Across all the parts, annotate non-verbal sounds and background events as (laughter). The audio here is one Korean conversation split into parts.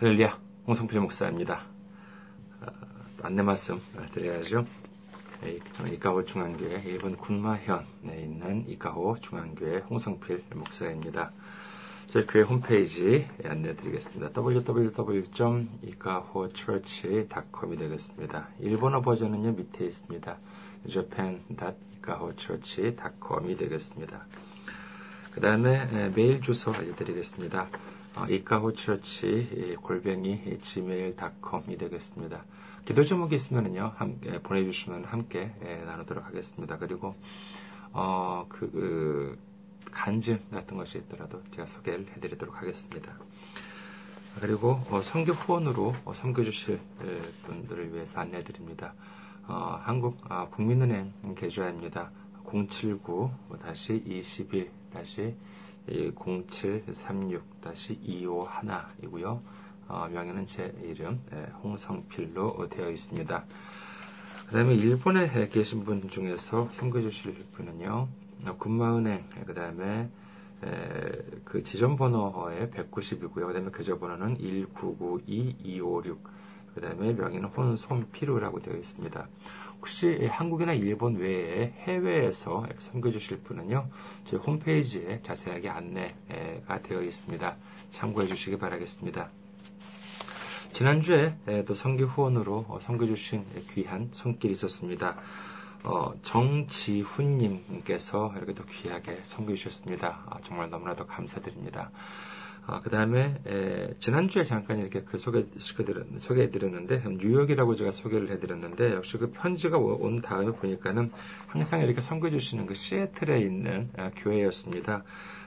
할렐루야, 홍성필 목사입니다. 어, 안내 말씀 드려야죠. 저는 이카호 중앙교회 일본 군마현에 있는 이카호 중앙교회 홍성필 목사입니다. 저희 교회 홈페이지 안내 드리겠습니다. www.ikahochurch.com이 되겠습니다. 일본어 버전은요, 밑에 있습니다. japan.ikahochurch.com이 되겠습니다. 그 다음에 메일 주소 알려드리겠습니다. 이카호처치 골뱅이 gmail.com이 되겠습니다. 기도 제목이 있으면요 함께 보내주시면 함께 나누도록 하겠습니다. 그리고 어, 그, 그 간증 같은 것이 있더라도 제가 소개를 해드리도록 하겠습니다. 그리고 어, 선교 후원으로 어, 섬겨주실 분들을 위해서 안내드립니다. 어, 한국 아, 국민은행 계좌입니다. 079-21 0736-251이고요. 어, 명예는 제 이름 홍성필로 되어 있습니다. 그 다음에 일본에 계신 분 중에서 선거 주실 분은요. 군마은행 그 다음에 그 지점번호에 190이고요. 그 다음에 계좌번호는 1992256. 그 다음에 명의는 혼손피루라고 되어 있습니다. 혹시 한국이나 일본 외에 해외에서 섬겨 주실 분은요, 저희 홈페이지에 자세하게 안내가 되어 있습니다. 참고해 주시기 바라겠습니다. 지난주에 또 성교 후원으로 섬겨 주신 귀한 손길이 있었습니다. 어, 정지훈님께서 이렇게 또 귀하게 섬겨 주셨습니다. 아, 정말 너무나도 감사드립니다. 아, 그 다음에, 지난주에 잠깐 이렇게 그 소개, 소개해드렸는데, 뉴욕이라고 제가 소개를 해드렸는데, 역시 그 편지가 온 다음에 보니까는 항상 이렇게 선거해 주시는 그 시애틀에 있는 아, 교회였습니다.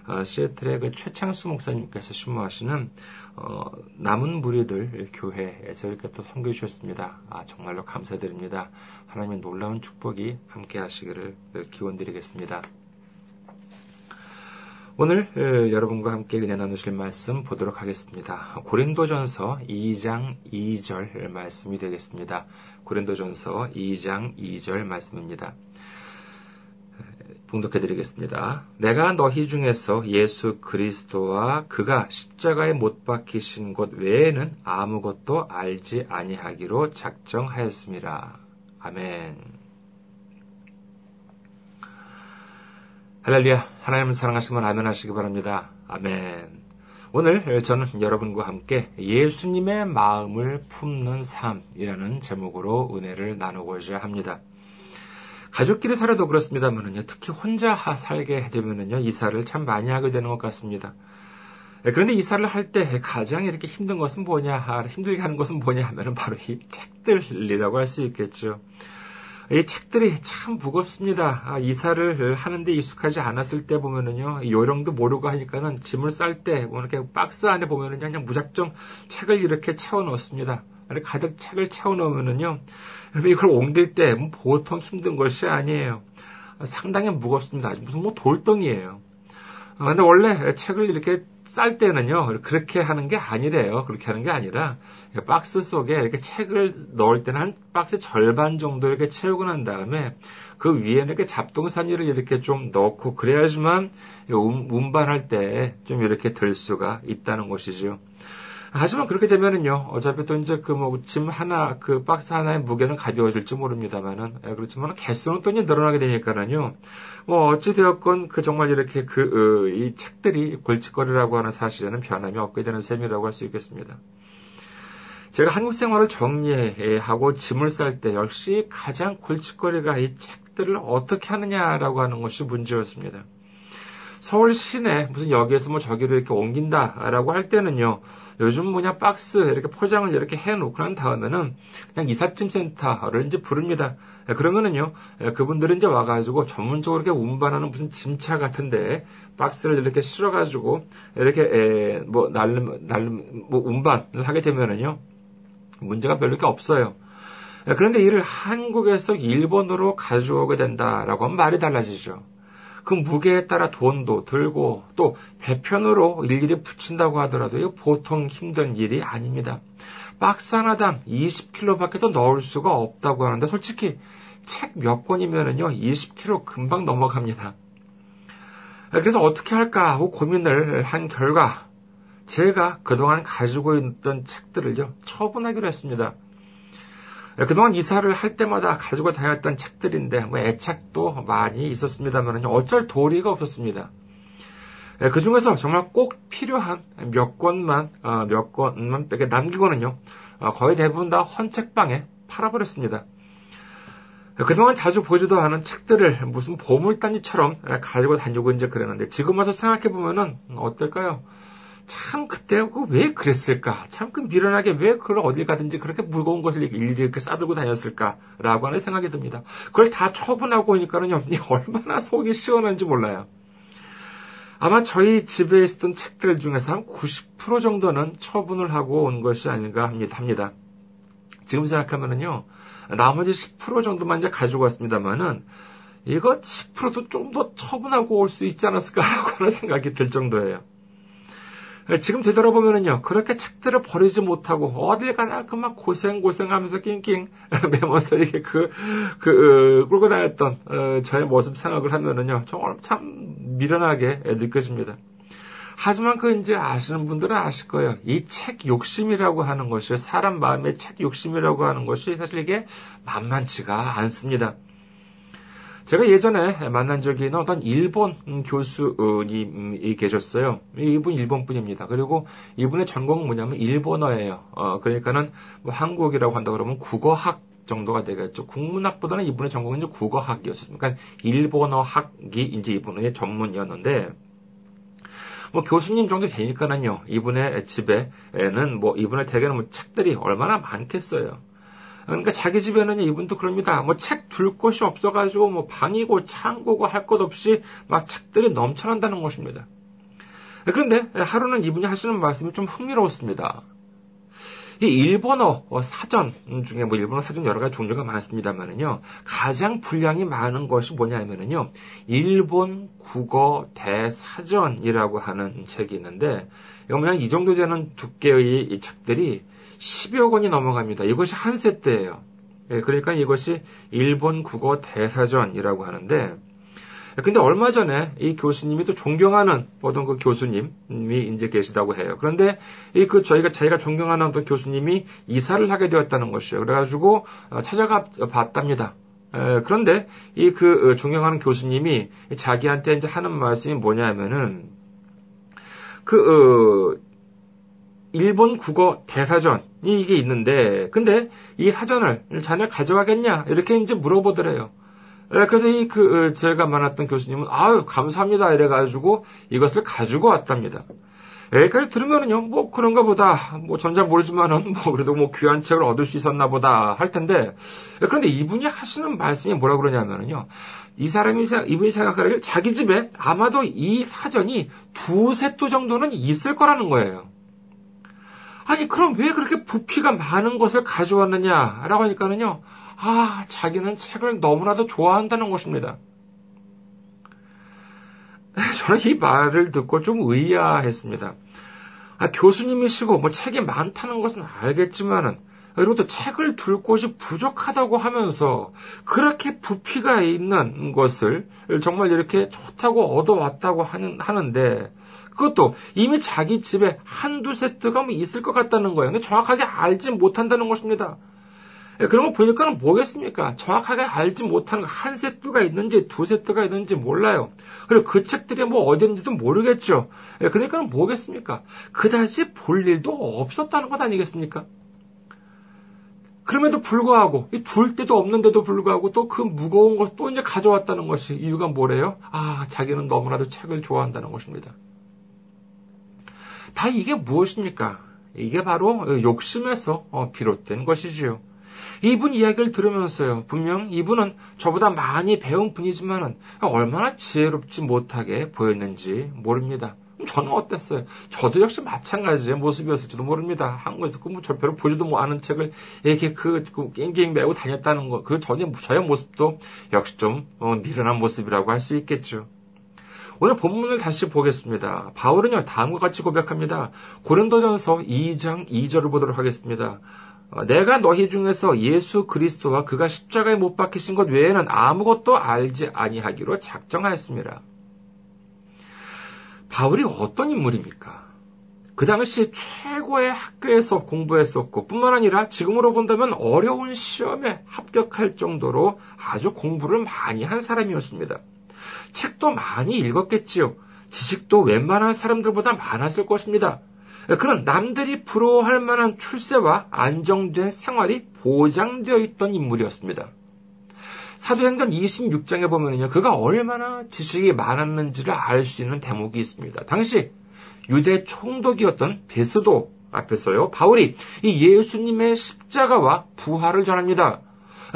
아, 시애틀의 그 최창수 목사님께서 신무하시는, 어, 남은 무리들 교회에서 이렇게 또 선교해 주셨습니다. 아, 정말로 감사드립니다. 하나님의 놀라운 축복이 함께 하시기를 기원드리겠습니다. 오늘 여러분과 함께 은혜 나누실 말씀 보도록 하겠습니다. 고린도전서 2장 2절 말씀이 되겠습니다. 고린도전서 2장 2절 말씀입니다. 봉독해 드리겠습니다. 내가 너희 중에서 예수 그리스도와 그가 십자가에 못 박히신 곳 외에는 아무것도 알지 아니하기로 작정하였습니다. 아멘. 할렐루야. 하나님을 사랑하시면 아멘 하시기 바랍니다. 아멘. 오늘 저는 여러분과 함께 예수님의 마음을 품는 삶이라는 제목으로 은혜를 나누고자 합니다. 가족끼리 살아도 그렇습니다만은요, 특히 혼자 살게 되면은요, 이사를 참 많이 하게 되는 것 같습니다. 그런데 이사를 할 때 가장 이렇게 힘든 것은 뭐냐, 힘들게 하는 것은 뭐냐 하면은 바로 이 책들이라고 할 수 있겠죠. 이 책들이 참 무겁습니다. 아, 이사를 하는데 익숙하지 않았을 때 보면은요, 요령도 모르고 하니까는 짐을 쌀 때, 뭐 이렇게 박스 안에 보면은 그냥 무작정 책을 이렇게 채워 넣습니다. 가득 책을 채워 넣으면은요, 이걸 옮길 때뭐 보통 힘든 것이 아니에요. 상당히 무겁습니다. 무슨 뭐 돌덩이에요. 아, 근데 원래 책을 이렇게 쌀 때는요, 그렇게 하는 게 아니래요. 그렇게 하는 게 아니라, 박스 속에 이렇게 책을 넣을 때는 한 박스 절반 정도 이렇게 채우고 난 다음에, 그 위에는 이렇게 잡동사니를 이렇게 좀 넣고, 그래야지만 운반할 때 좀 이렇게 들 수가 있다는 것이죠. 하지만 그렇게 되면은요, 어차피 또 이제 그 뭐 짐 하나, 그 박스 하나의 무게는 가벼워질지 모릅니다만은, 예, 그렇지만 개수는 또 이제 늘어나게 되니까는요, 뭐 어찌되었건 그 정말 이렇게 그, 어, 이 책들이 골칫거리라고 하는 사실에는 변함이 없게 되는 셈이라고 할 수 있겠습니다. 제가 한국 생활을 정리하고 짐을 쌀 때 역시 가장 골칫거리가 이 책들을 어떻게 하느냐라고 하는 것이 문제였습니다. 서울 시내 무슨 여기에서 뭐 저기로 이렇게 옮긴다라고 할 때는요. 요즘 뭐냐 박스 이렇게 포장을 이렇게 해놓고 난 다음에는 그냥 이삿짐 센터를 이제 부릅니다. 예, 그러면은요 예, 그분들은 이제 와가지고 전문적으로 이렇게 운반하는 무슨 짐차 같은데 박스를 이렇게 실어가지고 이렇게 에, 뭐 날름 날름 뭐 운반을 하게 되면은요 문제가 별로 게 없어요. 예, 그런데 이를 한국에서 일본으로 가져오게 된다라고 하면 말이 달라지죠. 그 무게에 따라 돈도 들고 또 배편으로 일일이 붙인다고 하더라도 보통 힘든 일이 아닙니다. 박스 하나당 20kg밖에 더 넣을 수가 없다고 하는데 솔직히 책 몇 권이면은요 20kg 금방 넘어갑니다. 그래서 어떻게 할까 하고 고민을 한 결과 제가 그동안 가지고 있던 책들을요, 처분하기로 했습니다. 그동안 이사를 할 때마다 가지고 다녔던 책들인데, 뭐 애착도 많이 있었습니다만, 어쩔 도리가 없었습니다. 그 중에서 정말 꼭 필요한 몇 권만, 어, 몇 권만 남기고는요, 어, 거의 대부분 다 헌책방에 팔아버렸습니다. 그동안 자주 보지도 않은 책들을 무슨 보물단지처럼 가지고 다니고 이제 그랬는데 지금 와서 생각해 보면은 어떨까요? 참 그때 왜 그랬을까? 참 그 미련하게 왜 그걸 어딜 가든지 그렇게 무거운 것을 일일이 이렇게 싸들고 다녔을까라고 하는 생각이 듭니다. 그걸 다 처분하고 오니까는요, 얼마나 속이 시원한지 몰라요. 아마 저희 집에 있었던 책들 중에서 한 90% 정도는 처분을 하고 온 것이 아닌가 합니다. 지금 생각하면은요, 나머지 10% 정도만 이제 가지고 왔습니다만은 이거 10%도 좀 더 처분하고 올 수 있지 않았을까라고 하는 생각이 들 정도예요. 지금 되돌아보면은요, 그렇게 책들을 버리지 못하고, 어딜 가나 그만 고생고생 하면서 낑낑 (laughs) 매면서 이렇게 그, 그, 어, 끌고 다녔던, 어, 저의 모습 생각을 하면은요, 정말 참 미련하게 느껴집니다. 하지만 그 이제 아시는 분들은 아실 거예요. 이 책 욕심이라고 하는 것이 사람 마음의 책 욕심이라고 하는 것이 사실 이게 만만치가 않습니다. 제가 예전에 만난 적이 있는 어떤 일본 교수님이 계셨어요. 이분 일본 분입니다. 그리고 이분의 전공은 뭐냐면 일본어예요. 어, 그러니까는 뭐 한국이라고 한다 그러면 국어학 정도가 되겠죠. 국문학보다는 이분의 전공은 이제 국어학이었습니다. 그러니까 일본어학이 이제 이분의 전문이었는데 뭐 교수님 정도 되니까는요, 이분의 집에는 뭐 이분의 댁에는 뭐 책들이 얼마나 많겠어요. 그러니까 자기 집에는 이분도 그럽니다. 뭐 책 둘 곳이 없어가지고 뭐 방이고 창고고 할 것 없이 막 책들이 넘쳐난다는 것입니다. 그런데 하루는 이분이 하시는 말씀이 좀 흥미로웠습니다. 이 일본어 사전 중에 뭐 일본어 사전 여러 가지 종류가 많습니다만은요. 가장 분량이 많은 것이 뭐냐면은요. 일본 국어 대사전이라고 하는 책이 있는데 이거 그냥 이 정도 되는 두께의 이 책들이 10여 권이 넘어갑니다. 이것이 한 세트예요. 예, 그러니까 이것이 일본 국어 대사전이라고 하는데 근데 얼마 전에 이 교수님이 또 존경하는 어떤 그 교수님이 이제 계시다고 해요. 그런데 이 그 저희가 자기가 존경하는 어떤 교수님이 이사를 하게 되었다는 것이에요. 그래가지고 어, 찾아가 봤답니다. 그런데 이그 어, 존경하는 교수님이 자기한테 이제 하는 말씀이 뭐냐면은 그 어, 일본 국어 대사전이 이게 있는데 근데 이 사전을 자네 가져가겠냐 이렇게 이제 물어보더래요. 예, 그래서 이, 그, 어, 제가 만났던 교수님은, 아유, 감사합니다. 이래가지고 이것을 가지고 왔답니다. 여기까지 들으면은요, 뭐 그런가 보다, 뭐 전잘 모르지만은, 뭐 그래도 뭐 귀한 책을 얻을 수 있었나 보다 할 텐데, 예, 그런데 이분이 하시는 말씀이 뭐라 그러냐면은요, 이 사람이, 이분이 생각하기를 자기 집에 아마도 이 사전이 두세 도 정도는 있을 거라는 거예요. 아니, 그럼 왜 그렇게 부피가 많은 것을 가져왔느냐라고 하니까는요, 아, 자기는 책을 너무나도 좋아한다는 것입니다. (laughs) 저는 이 말을 듣고 좀 의아했습니다. 아, 교수님이시고 뭐 책이 많다는 것은 알겠지만은 그리고 또 책을 둘 곳이 부족하다고 하면서 그렇게 부피가 있는 것을 정말 이렇게 좋다고 얻어왔다고 하는, 하는데 그것도 이미 자기 집에 한두 세트가 뭐 있을 것 같다는 거예요. 근데 정확하게 알지 못한다는 것입니다. 예, 그런 거 보니까 는 뭐겠습니까? 정확하게 알지 못하는 한 세트가 있는지 두 세트가 있는지 몰라요. 그리고 그 책들이 뭐 어딘지도 모르겠죠. 예, 그러니까 는 뭐겠습니까? 그다지 볼 일도 없었다는 것 아니겠습니까? 그럼에도 불구하고 둘 데도 없는데도 불구하고 또 그 무거운 것또 이제 가져왔다는 것이 이유가 뭐래요? 아 자기는 너무나도 책을 좋아한다는 것입니다. 다 이게 무엇입니까? 이게 바로 욕심에서 어, 비롯된 것이지요. 이분 이야기를 들으면서요, 분명 이분은 저보다 많이 배운 분이지만은 얼마나 지혜롭지 못하게 보였는지 모릅니다. 저는 어땠어요? 저도 역시 마찬가지의 모습이었을지도 모릅니다. 한국에서 그뭐 별로 보지도 못하는 책을 이렇게 그, 그 깽깽 메고 다녔다는 거, 그 저의, 저의 모습도 역시 좀 어, 미련한 모습이라고 할 수 있겠죠. 오늘 본문을 다시 보겠습니다. 바울은요, 다음과 같이 고백합니다. 고린도전서 2장 2절을 보도록 하겠습니다. 어, 내가 너희 중에서 예수 그리스도와 그가 십자가에 못 박히신 것 외에는 아무것도 알지 아니하기로 작정하였습니다. 바울이 어떤 인물입니까? 그 당시 최고의 학교에서 공부했었고 뿐만 아니라 지금으로 본다면 어려운 시험에 합격할 정도로 아주 공부를 많이 한 사람이었습니다. 책도 많이 읽었겠지요. 지식도 웬만한 사람들보다 많았을 것입니다. 그런 남들이 부러워할 만한 출세와 안정된 생활이 보장되어 있던 인물이었습니다. 사도행전 26장에 보면요, 그가 얼마나 지식이 많았는지를 알 수 있는 대목이 있습니다. 당시 유대 총독이었던 베스도 앞에서요, 바울이 이 예수님의 십자가와 부활을 전합니다.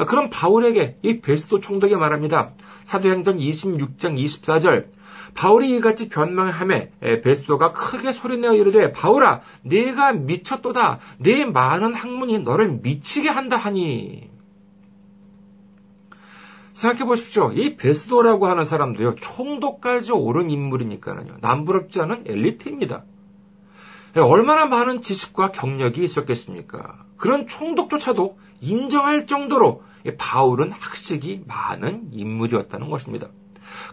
그럼 바울에게 이 베스도 총독이 말합니다. 사도행전 26장 24절. 바울이 이같이 변명함에 베스도가 크게 소리내어 이르되 바울아 네가 미쳤도다 네 많은 학문이 너를 미치게 한다 하니 생각해 보십시오. 이 베스도라고 하는 사람도요, 총독까지 오른 인물이니까요, 남부럽지 않은 엘리트입니다. 얼마나 많은 지식과 경력이 있었겠습니까? 그런 총독조차도 인정할 정도로 바울은 학식이 많은 인물이었다는 것입니다.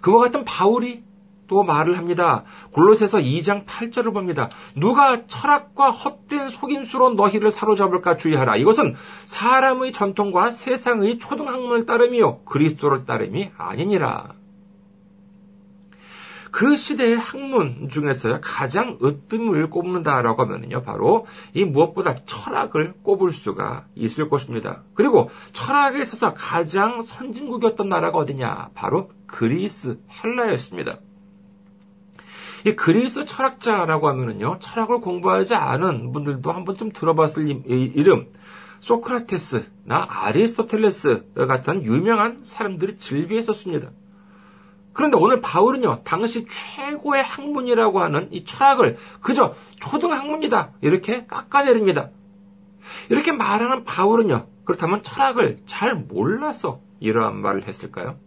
그와 같은 바울이 또 말을 합니다. 골로새서 2장 8절을 봅니다. 누가 철학과 헛된 속임수로 너희를 사로잡을까 주의하라. 이것은 사람의 전통과 세상의 초등학문을 따름이요 그리스도를 따름이 아니니라. 그 시대의 학문 중에서 가장 으뜸을 꼽는다라고 하면요, 바로 이 무엇보다 철학을 꼽을 수가 있을 것입니다. 그리고 철학에 있어서 가장 선진국이었던 나라가 어디냐? 바로 그리스, 헬라였습니다. 이 그리스 철학자라고 하면은요, 철학을 공부하지 않은 분들도 한 번쯤 들어봤을 이름, 소크라테스나 아리스토텔레스 같은 유명한 사람들이 즐비했었습니다. 그런데 오늘 바울은요, 당시 최고의 학문이라고 하는 이 철학을 그저 초등학문이다. 이렇게 깎아내립니다. 이렇게 말하는 바울은요, 그렇다면 철학을 잘 몰라서 이러한 말을 했을까요?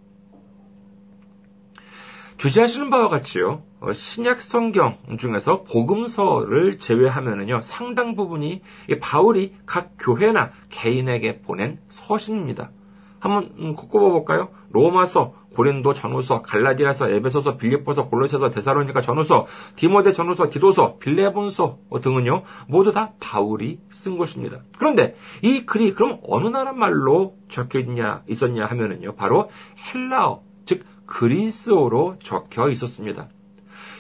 주제하시는 바와 같이요. 어, 신약 성경 중에서 복음서를 제외하면은요 상당 부분이 바울이 각 교회나 개인에게 보낸 서신입니다. 한번 꼽아 볼까요? 로마서, 고린도 전후서, 갈라디아서, 에베소서, 빌립보서, 골로새서, 데살로니가 전후서, 디모데 전후서, 디도서, 빌레본서 등은요 모두 다 바울이 쓴 것입니다. 그런데 이 글이 그럼 어느 나라 말로 적혀 있냐 있었냐 하면은요 바로 헬라어 즉 그리스어로 적혀 있었습니다.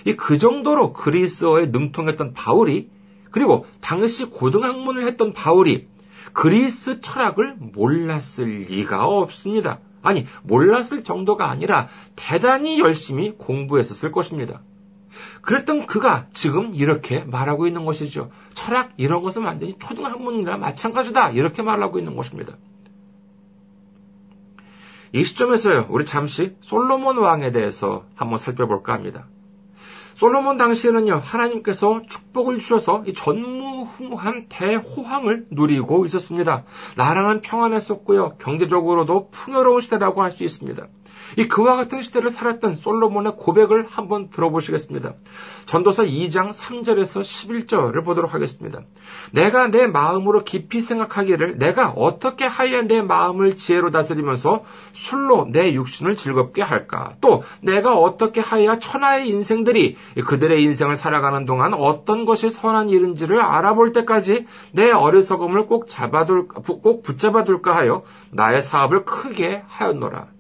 이 그 정도로 그리스어에 능통했던 바울이 그리고 당시 고등학문을 했던 바울이 그리스 철학을 몰랐을 리가 없습니다. 아니, 몰랐을 정도가 아니라 대단히 열심히 공부했었을 것입니다. 그랬던 그가 지금 이렇게 말하고 있는 것이죠. 철학 이런 것은 완전히 초등학문이나 마찬가지다. 이렇게 말하고 있는 것입니다. 이 시점에서요, 우리 잠시 솔로몬 왕에 대해서 한번 살펴볼까 합니다. 솔로몬 당시에는요, 하나님께서 축복을 주셔서 이 전무후무한 대호황을 누리고 있었습니다. 나라는 평안했었고요, 경제적으로도 풍요로운 시대라고 할 수 있습니다. 이 그와 같은 시대를 살았던 솔로몬의 고백을 한번 들어보시겠습니다. 전도서 2장 3절에서 11절을 보도록 하겠습니다. 내가 내 마음으로 깊이 생각하기를 내가 어떻게 하여 내 마음을 지혜로 다스리면서 술로 내 육신을 즐겁게 할까? 또 내가 어떻게 하여 천하의 인생들이 그들의 인생을 살아가는 동안 어떤 것이 선한 일인지를 알아볼 때까지 내 어리석음을 꼭 잡아둘 꼭 붙잡아둘까 하여 나의 사업을 크게 하였노라.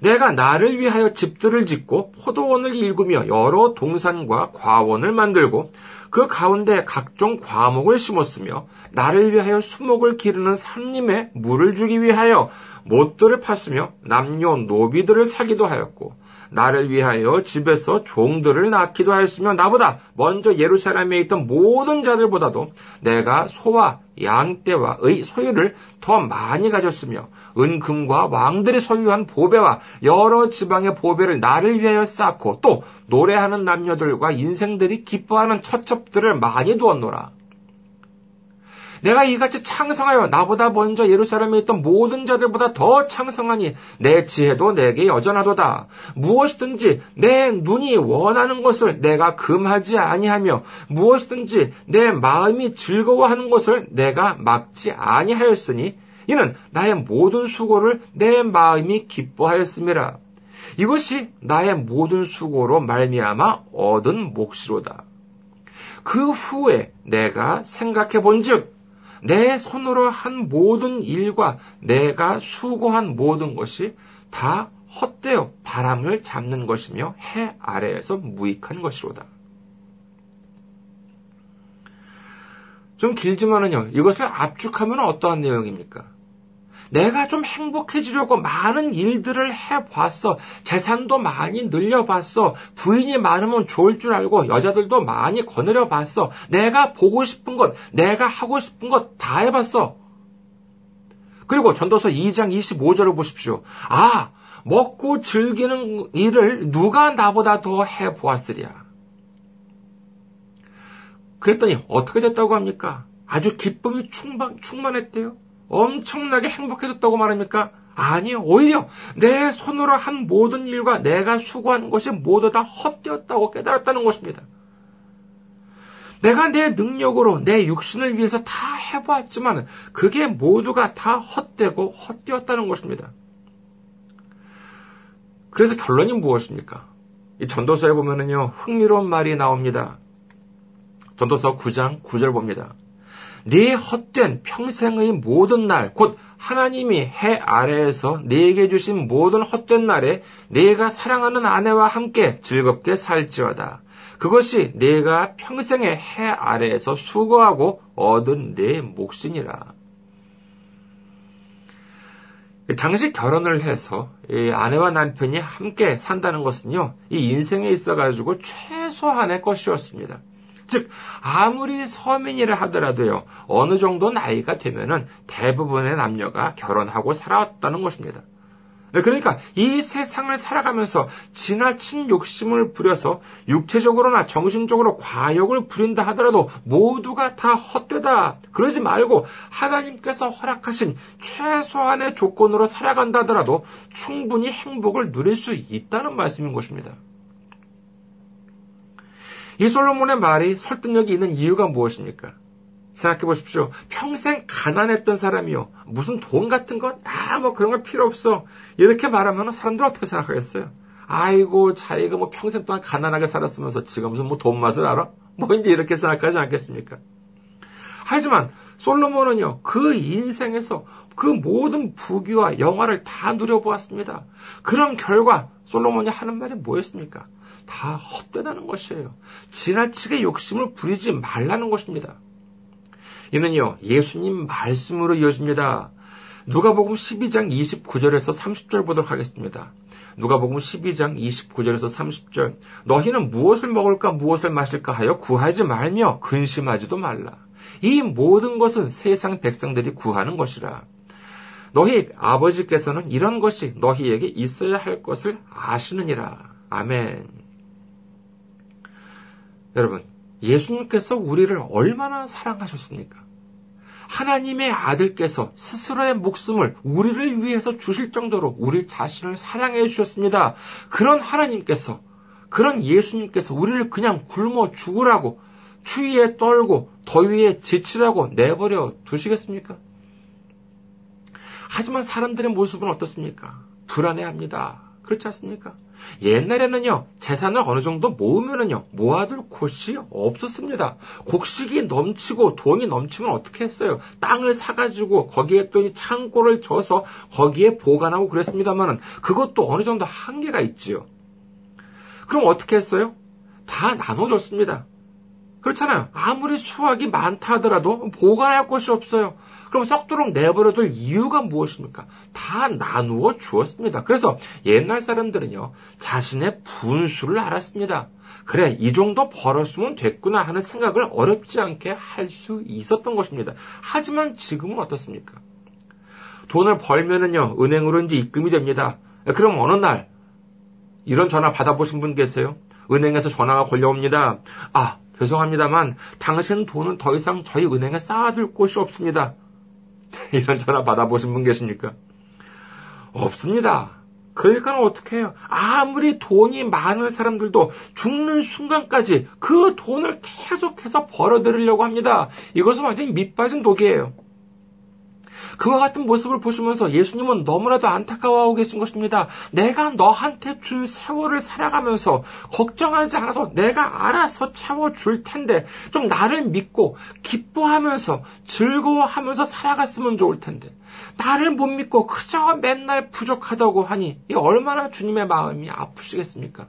내가 나를 위하여 집들을 짓고 포도원을 일구며 여러 동산과 과원을 만들고 그 가운데 각종 과목을 심었으며 나를 위하여 수목을 기르는 삼림에 물을 주기 위하여 못들을 팠으며 남녀 노비들을 사기도 하였고 나를 위하여 집에서 종들을 낳기도 하였으며 나보다 먼저 예루살렘에 있던 모든 자들보다도 내가 소와 양떼와 의 소유를 더 많이 가졌으며 은금과 왕들이 소유한 보배와 여러 지방의 보배를 나를 위하여 쌓고 또 노래하는 남녀들과 인생들이 기뻐하는 처첩들을 많이 두었노라. 내가 이같이 창성하여 나보다 먼저 예루살렘에 있던 모든 자들보다 더 창성하니 내 지혜도 내게 여전하도다. 무엇이든지 내 눈이 원하는 것을 내가 금하지 아니하며 무엇이든지 내 마음이 즐거워하는 것을 내가 막지 아니하였으니 이는 나의 모든 수고를 내 마음이 기뻐하였음이라. 이것이 나의 모든 수고로 말미암아 얻은 몫이로다. 그 후에 내가 생각해 본즉 내 손으로 한 모든 일과 내가 수고한 모든 것이 다 헛되어 바람을 잡는 것이며 해 아래에서 무익한 것이로다. 좀 길지만은요, 이것을 압축하면 어떠한 내용입니까? 내가 좀 행복해지려고 많은 일들을 해봤어. 재산도 많이 늘려봤어. 부인이 많으면 좋을 줄 알고 여자들도 많이 거느려 봤어. 내가 보고 싶은 것, 내가 하고 싶은 것 다 해봤어. 그리고 전도서 2장 25절을 보십시오. 아, 먹고 즐기는 일을 누가 나보다 더 해보았으랴. 그랬더니 어떻게 됐다고 합니까? 아주 기쁨이 충만, 충만했대요. 엄청나게 행복해졌다고 말합니까? 아니요. 오히려 내 손으로 한 모든 일과 내가 수고한 것이 모두 다 헛되었다고 깨달았다는 것입니다. 내가 내 능력으로 내 육신을 위해서 다 해보았지만 그게 모두가 다 헛되고 헛되었다는 것입니다. 그래서 결론이 무엇입니까? 이 전도서에 보면은요, 흥미로운 말이 나옵니다. 전도서 9장 9절 봅니다. 네 헛된 평생의 모든 날, 곧 하나님이 해 아래에서 네게 주신 모든 헛된 날에 네가 사랑하는 아내와 함께 즐겁게 살지어다. 그것이 네가 평생의 해 아래에서 수고하고 얻은 네 몫이니라. 당시 결혼을 해서 아내와 남편이 함께 산다는 것은요, 이 인생에 있어가지고 최소한의 것이었습니다. 즉, 아무리 서민이라 하더라도요, 어느 정도 나이가 되면은 대부분의 남녀가 결혼하고 살아왔다는 것입니다. 네, 그러니까 이 세상을 살아가면서 지나친 욕심을 부려서 육체적으로나 정신적으로 과욕을 부린다 하더라도 모두가 다 헛되다. 그러지 말고 하나님께서 허락하신 최소한의 조건으로 살아간다 하더라도 충분히 행복을 누릴 수 있다는 말씀인 것입니다. 이 솔로몬의 말이 설득력이 있는 이유가 무엇입니까? 생각해 보십시오. 평생 가난했던 사람이요. 무슨 돈 같은 것? 아, 뭐 그런 거 필요 없어. 이렇게 말하면 사람들 어떻게 생각하겠어요? 아이고, 자기가 뭐 평생 동안 가난하게 살았으면서 지금 무슨 뭐 돈 맛을 알아? 뭐 이제 이렇게 생각하지 않겠습니까? 하지만 솔로몬은요, 그 인생에서 그 모든 부귀와 영화를 다 누려보았습니다. 그런 결과 솔로몬이 하는 말이 뭐였습니까? 다 헛되다는 것이에요. 지나치게 욕심을 부리지 말라는 것입니다. 이는요, 예수님 말씀으로 이어집니다. 누가복음 12장 29절에서 30절 보도록 하겠습니다. 누가복음 12장 29절에서 30절 너희는 무엇을 먹을까 무엇을 마실까 하여 구하지 말며 근심하지도 말라. 이 모든 것은 세상 백성들이 구하는 것이라. 너희 아버지께서는 이런 것이 너희에게 있어야 할 것을 아시느니라. 아멘. 여러분, 예수님께서 우리를 얼마나 사랑하셨습니까? 하나님의 아들께서 스스로의 목숨을 우리를 위해서 주실 정도로 우리 자신을 사랑해 주셨습니다. 그런 하나님께서, 그런 예수님께서 우리를 그냥 굶어 죽으라고 추위에 떨고 더위에 지치라고 내버려 두시겠습니까? 하지만 사람들의 모습은 어떻습니까? 불안해합니다. 그렇지 않습니까? 옛날에는요, 재산을 어느 정도 모으면은요, 모아둘 곳이 없었습니다. 곡식이 넘치고 돈이 넘치면 어떻게 했어요? 땅을 사가지고 거기에 또 창고를 져서 거기에 보관하고 그랬습니다만은 그것도 어느 정도 한계가 있지요. 그럼 어떻게 했어요? 다 나눠줬습니다. 그렇잖아요. 아무리 수확이 많다 하더라도 보관할 곳이 없어요. 그럼 썩도록 내버려둘 이유가 무엇입니까? 다 나누어 주었습니다. 그래서 옛날 사람들은요, 자신의 분수를 알았습니다. 그래, 이 정도 벌었으면 됐구나 하는 생각을 어렵지 않게 할 수 있었던 것입니다. 하지만 지금은 어떻습니까? 돈을 벌면은요, 은행으로 이제 입금이 됩니다. 그럼 어느 날, 이런 전화 받아보신 분 계세요? 은행에서 전화가 걸려옵니다. 아, 죄송합니다만 당신 돈은 더 이상 저희 은행에 쌓아둘 곳이 없습니다. (laughs) 이런 전화 받아보신 분 계십니까? 없습니다. 그러니까 어떻게 해요? 아무리 돈이 많은 사람들도 죽는 순간까지 그 돈을 계속해서 벌어들이려고 합니다. 이것은 완전히 밑빠진 독이에요. 그와 같은 모습을 보시면서 예수님은 너무나도 안타까워하고 계신 것입니다. 내가 너한테 줄 세월을 살아가면서 걱정하지 않아도 내가 알아서 채워줄 텐데 좀 나를 믿고 기뻐하면서 즐거워하면서 살아갔으면 좋을 텐데 나를 못 믿고 그저 맨날 부족하다고 하니 이 얼마나 주님의 마음이 아프시겠습니까?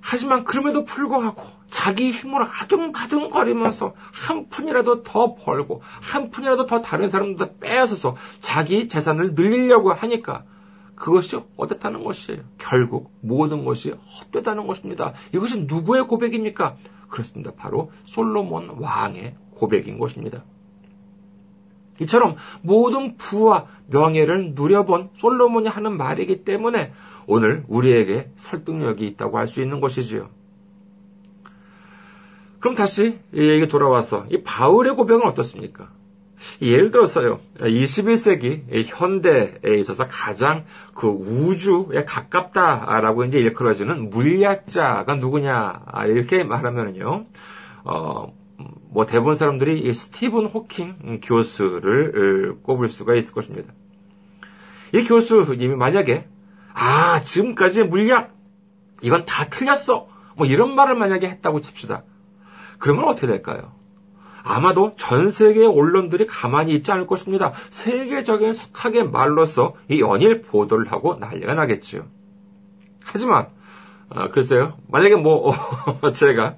하지만 그럼에도 불구하고 자기 힘으로 아둥바둥거리면서 한 푼이라도 더 벌고 한 푼이라도 더 다른 사람들 빼앗아서 자기 재산을 늘리려고 하니까 그것이 어떻다는 것이에요. 결국 모든 것이 헛되다는 것입니다. 이것이 누구의 고백입니까? 그렇습니다. 바로 솔로몬 왕의 고백인 것입니다. 이처럼 모든 부와 명예를 누려본 솔로몬이 하는 말이기 때문에 오늘 우리에게 설득력이 있다고 할 수 있는 것이지요. 그럼 다시 이얘기 돌아와서 이 바울의 고백은 어떻습니까? 예를 들어서요, 21세기 현대에 있어서 가장 그 우주에 가깝다라고 이제 일컬어지는 물리학자가 누구냐, 이렇게 말하면요, 어, 뭐 대부분 사람들이 스티븐 호킹 교수를 꼽을 수가 있을 것입니다. 이 교수님이 만약에 아 지금까지 물리학 이건 다 틀렸어 뭐 이런 말을 만약에 했다고 칩시다. 그러면 어떻게 될까요? 아마도 전 세계의 언론들이 가만히 있지 않을 것입니다. 세계적인 석학의 말로서 이 연일 보도를 하고 난리가 나겠지요. 하지만 어, 글쎄요. 만약에 뭐 (laughs) 제가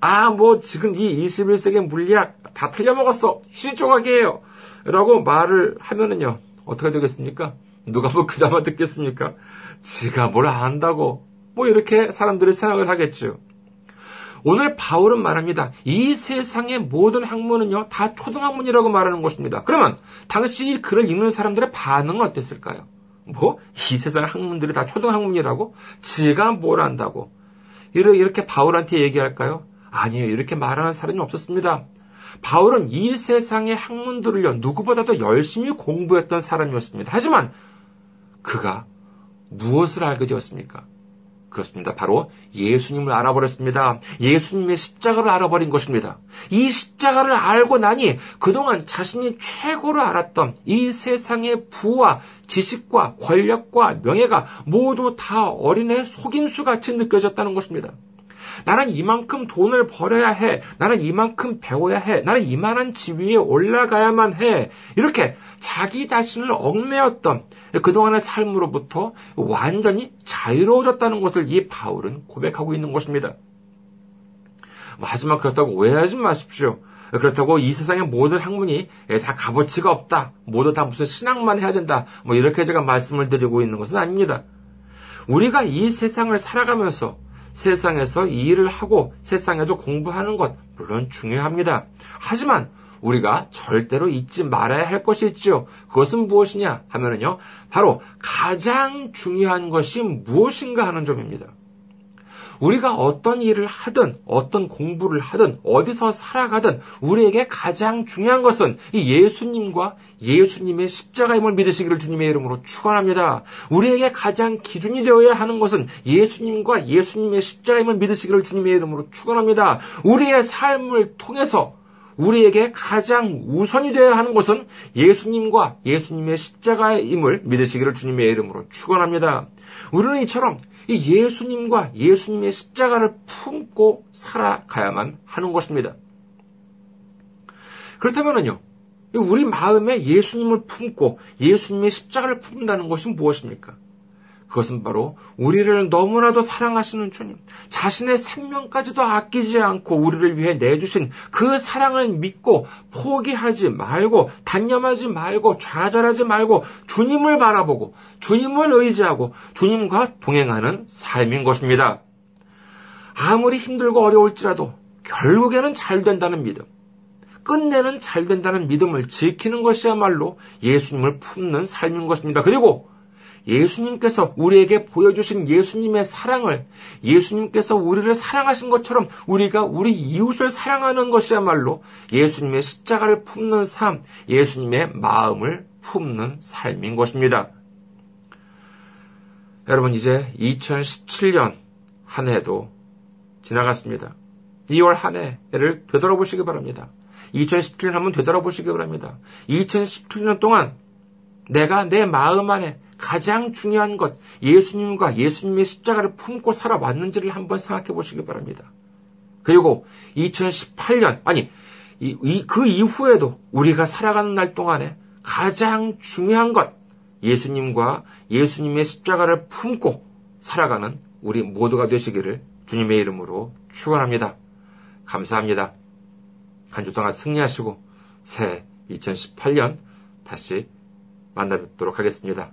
아, 뭐, 지금 이 21세기 물리학 다 틀려먹었어. 휴지 조각이에요. 라고 말을 하면은요, 어떻게 되겠습니까? 누가 뭐 그나마 듣겠습니까? 지가 뭘 안다고. 뭐 이렇게 사람들이 생각을 하겠죠. 오늘 바울은 말합니다. 이 세상의 모든 학문은요, 다 초등학문이라고 말하는 것입니다. 그러면 당시 이 글을 읽는 사람들의 반응은 어땠을까요? 뭐? 이 세상 학문들이 다 초등학문이라고? 지가 뭘 안다고? 이렇게 바울한테 얘기할까요? 아니에요. 이렇게 말하는 사람이 없었습니다. 바울은 이 세상의 학문들을요, 누구보다도 열심히 공부했던 사람이었습니다. 하지만 그가 무엇을 알게 되었습니까? 그렇습니다. 바로 예수님을 알아버렸습니다. 예수님의 십자가를 알아버린 것입니다. 이 십자가를 알고 나니 그동안 자신이 최고로 알았던 이 세상의 부와 지식과 권력과 명예가 모두 다 어린애 속임수 같이 느껴졌다는 것입니다. 나는 이만큼 돈을 벌어야 해. 나는 이만큼 배워야 해. 나는 이만한 지위에 올라가야만 해. 이렇게 자기 자신을 얽매였던 그동안의 삶으로부터 완전히 자유로워졌다는 것을 이 바울은 고백하고 있는 것입니다. 하지만 그렇다고 오해하지 마십시오. 그렇다고 이 세상의 모든 학문이 다 값어치가 없다. 모두 다 무슨 신앙만 해야 된다. 뭐 이렇게 제가 말씀을 드리고 있는 것은 아닙니다. 우리가 이 세상을 살아가면서 세상에서 일을 하고 세상에서 공부하는 것 물론 중요합니다. 하지만 우리가 절대로 잊지 말아야 할 것이 있죠. 그것은 무엇이냐 하면은요. 바로 가장 중요한 것이 무엇인가 하는 점입니다. 우리가 어떤 일을 하든 어떤 공부를 하든 어디서 살아가든 우리에게 가장 중요한 것은 이 예수님과 예수님의 십자가임을 믿으시기를 주님의 이름으로 축원합니다. 우리에게 가장 기준이 되어야 하는 것은 예수님과 예수님의 십자가임을 믿으시기를 주님의 이름으로 축원합니다. 우리의 삶을 통해서 우리에게 가장 우선이 되어야 하는 것은 예수님과 예수님의 십자가임을 믿으시기를 주님의 이름으로 축원합니다. 우리는 이처럼 이 예수님과 예수님의 십자가를 품고 살아가야만 하는 것입니다. 그렇다면요, 우리 마음에 예수님을 품고 예수님의 십자가를 품는다는 것이 무엇입니까? 그것은 바로 우리를 너무나도 사랑하시는 주님, 자신의 생명까지도 아끼지 않고 우리를 위해 내주신 그 사랑을 믿고 포기하지 말고 단념하지 말고 좌절하지 말고 주님을 바라보고 주님을 의지하고 주님과 동행하는 삶인 것입니다. 아무리 힘들고 어려울지라도 결국에는 잘 된다는 믿음, 끝내는 잘 된다는 믿음을 지키는 것이야말로 예수님을 품는 삶인 것입니다. 그리고 예수님께서 우리에게 보여주신 예수님의 사랑을 예수님께서 우리를 사랑하신 것처럼 우리가 우리 이웃을 사랑하는 것이야말로 예수님의 십자가를 품는 삶, 예수님의 마음을 품는 삶인 것입니다. 여러분, 이제 2017년 한 해도 지나갔습니다. 2월 한 해를 되돌아보시기 바랍니다. 2017년 한번 되돌아보시기 바랍니다. 2017년 동안 내가 내 마음 안에 가장 중요한 것, 예수님과 예수님의 십자가를 품고 살아왔는지를 한번 생각해 보시기 바랍니다. 그리고 2018년, 아니, 이, 이, 그 이후에도 우리가 살아가는 날 동안에 가장 중요한 것, 예수님과 예수님의 십자가를 품고 살아가는 우리 모두가 되시기를 주님의 이름으로 축원합니다. 감사합니다. 한 주 동안 승리하시고 새 2018년 다시 만나 뵙도록 하겠습니다.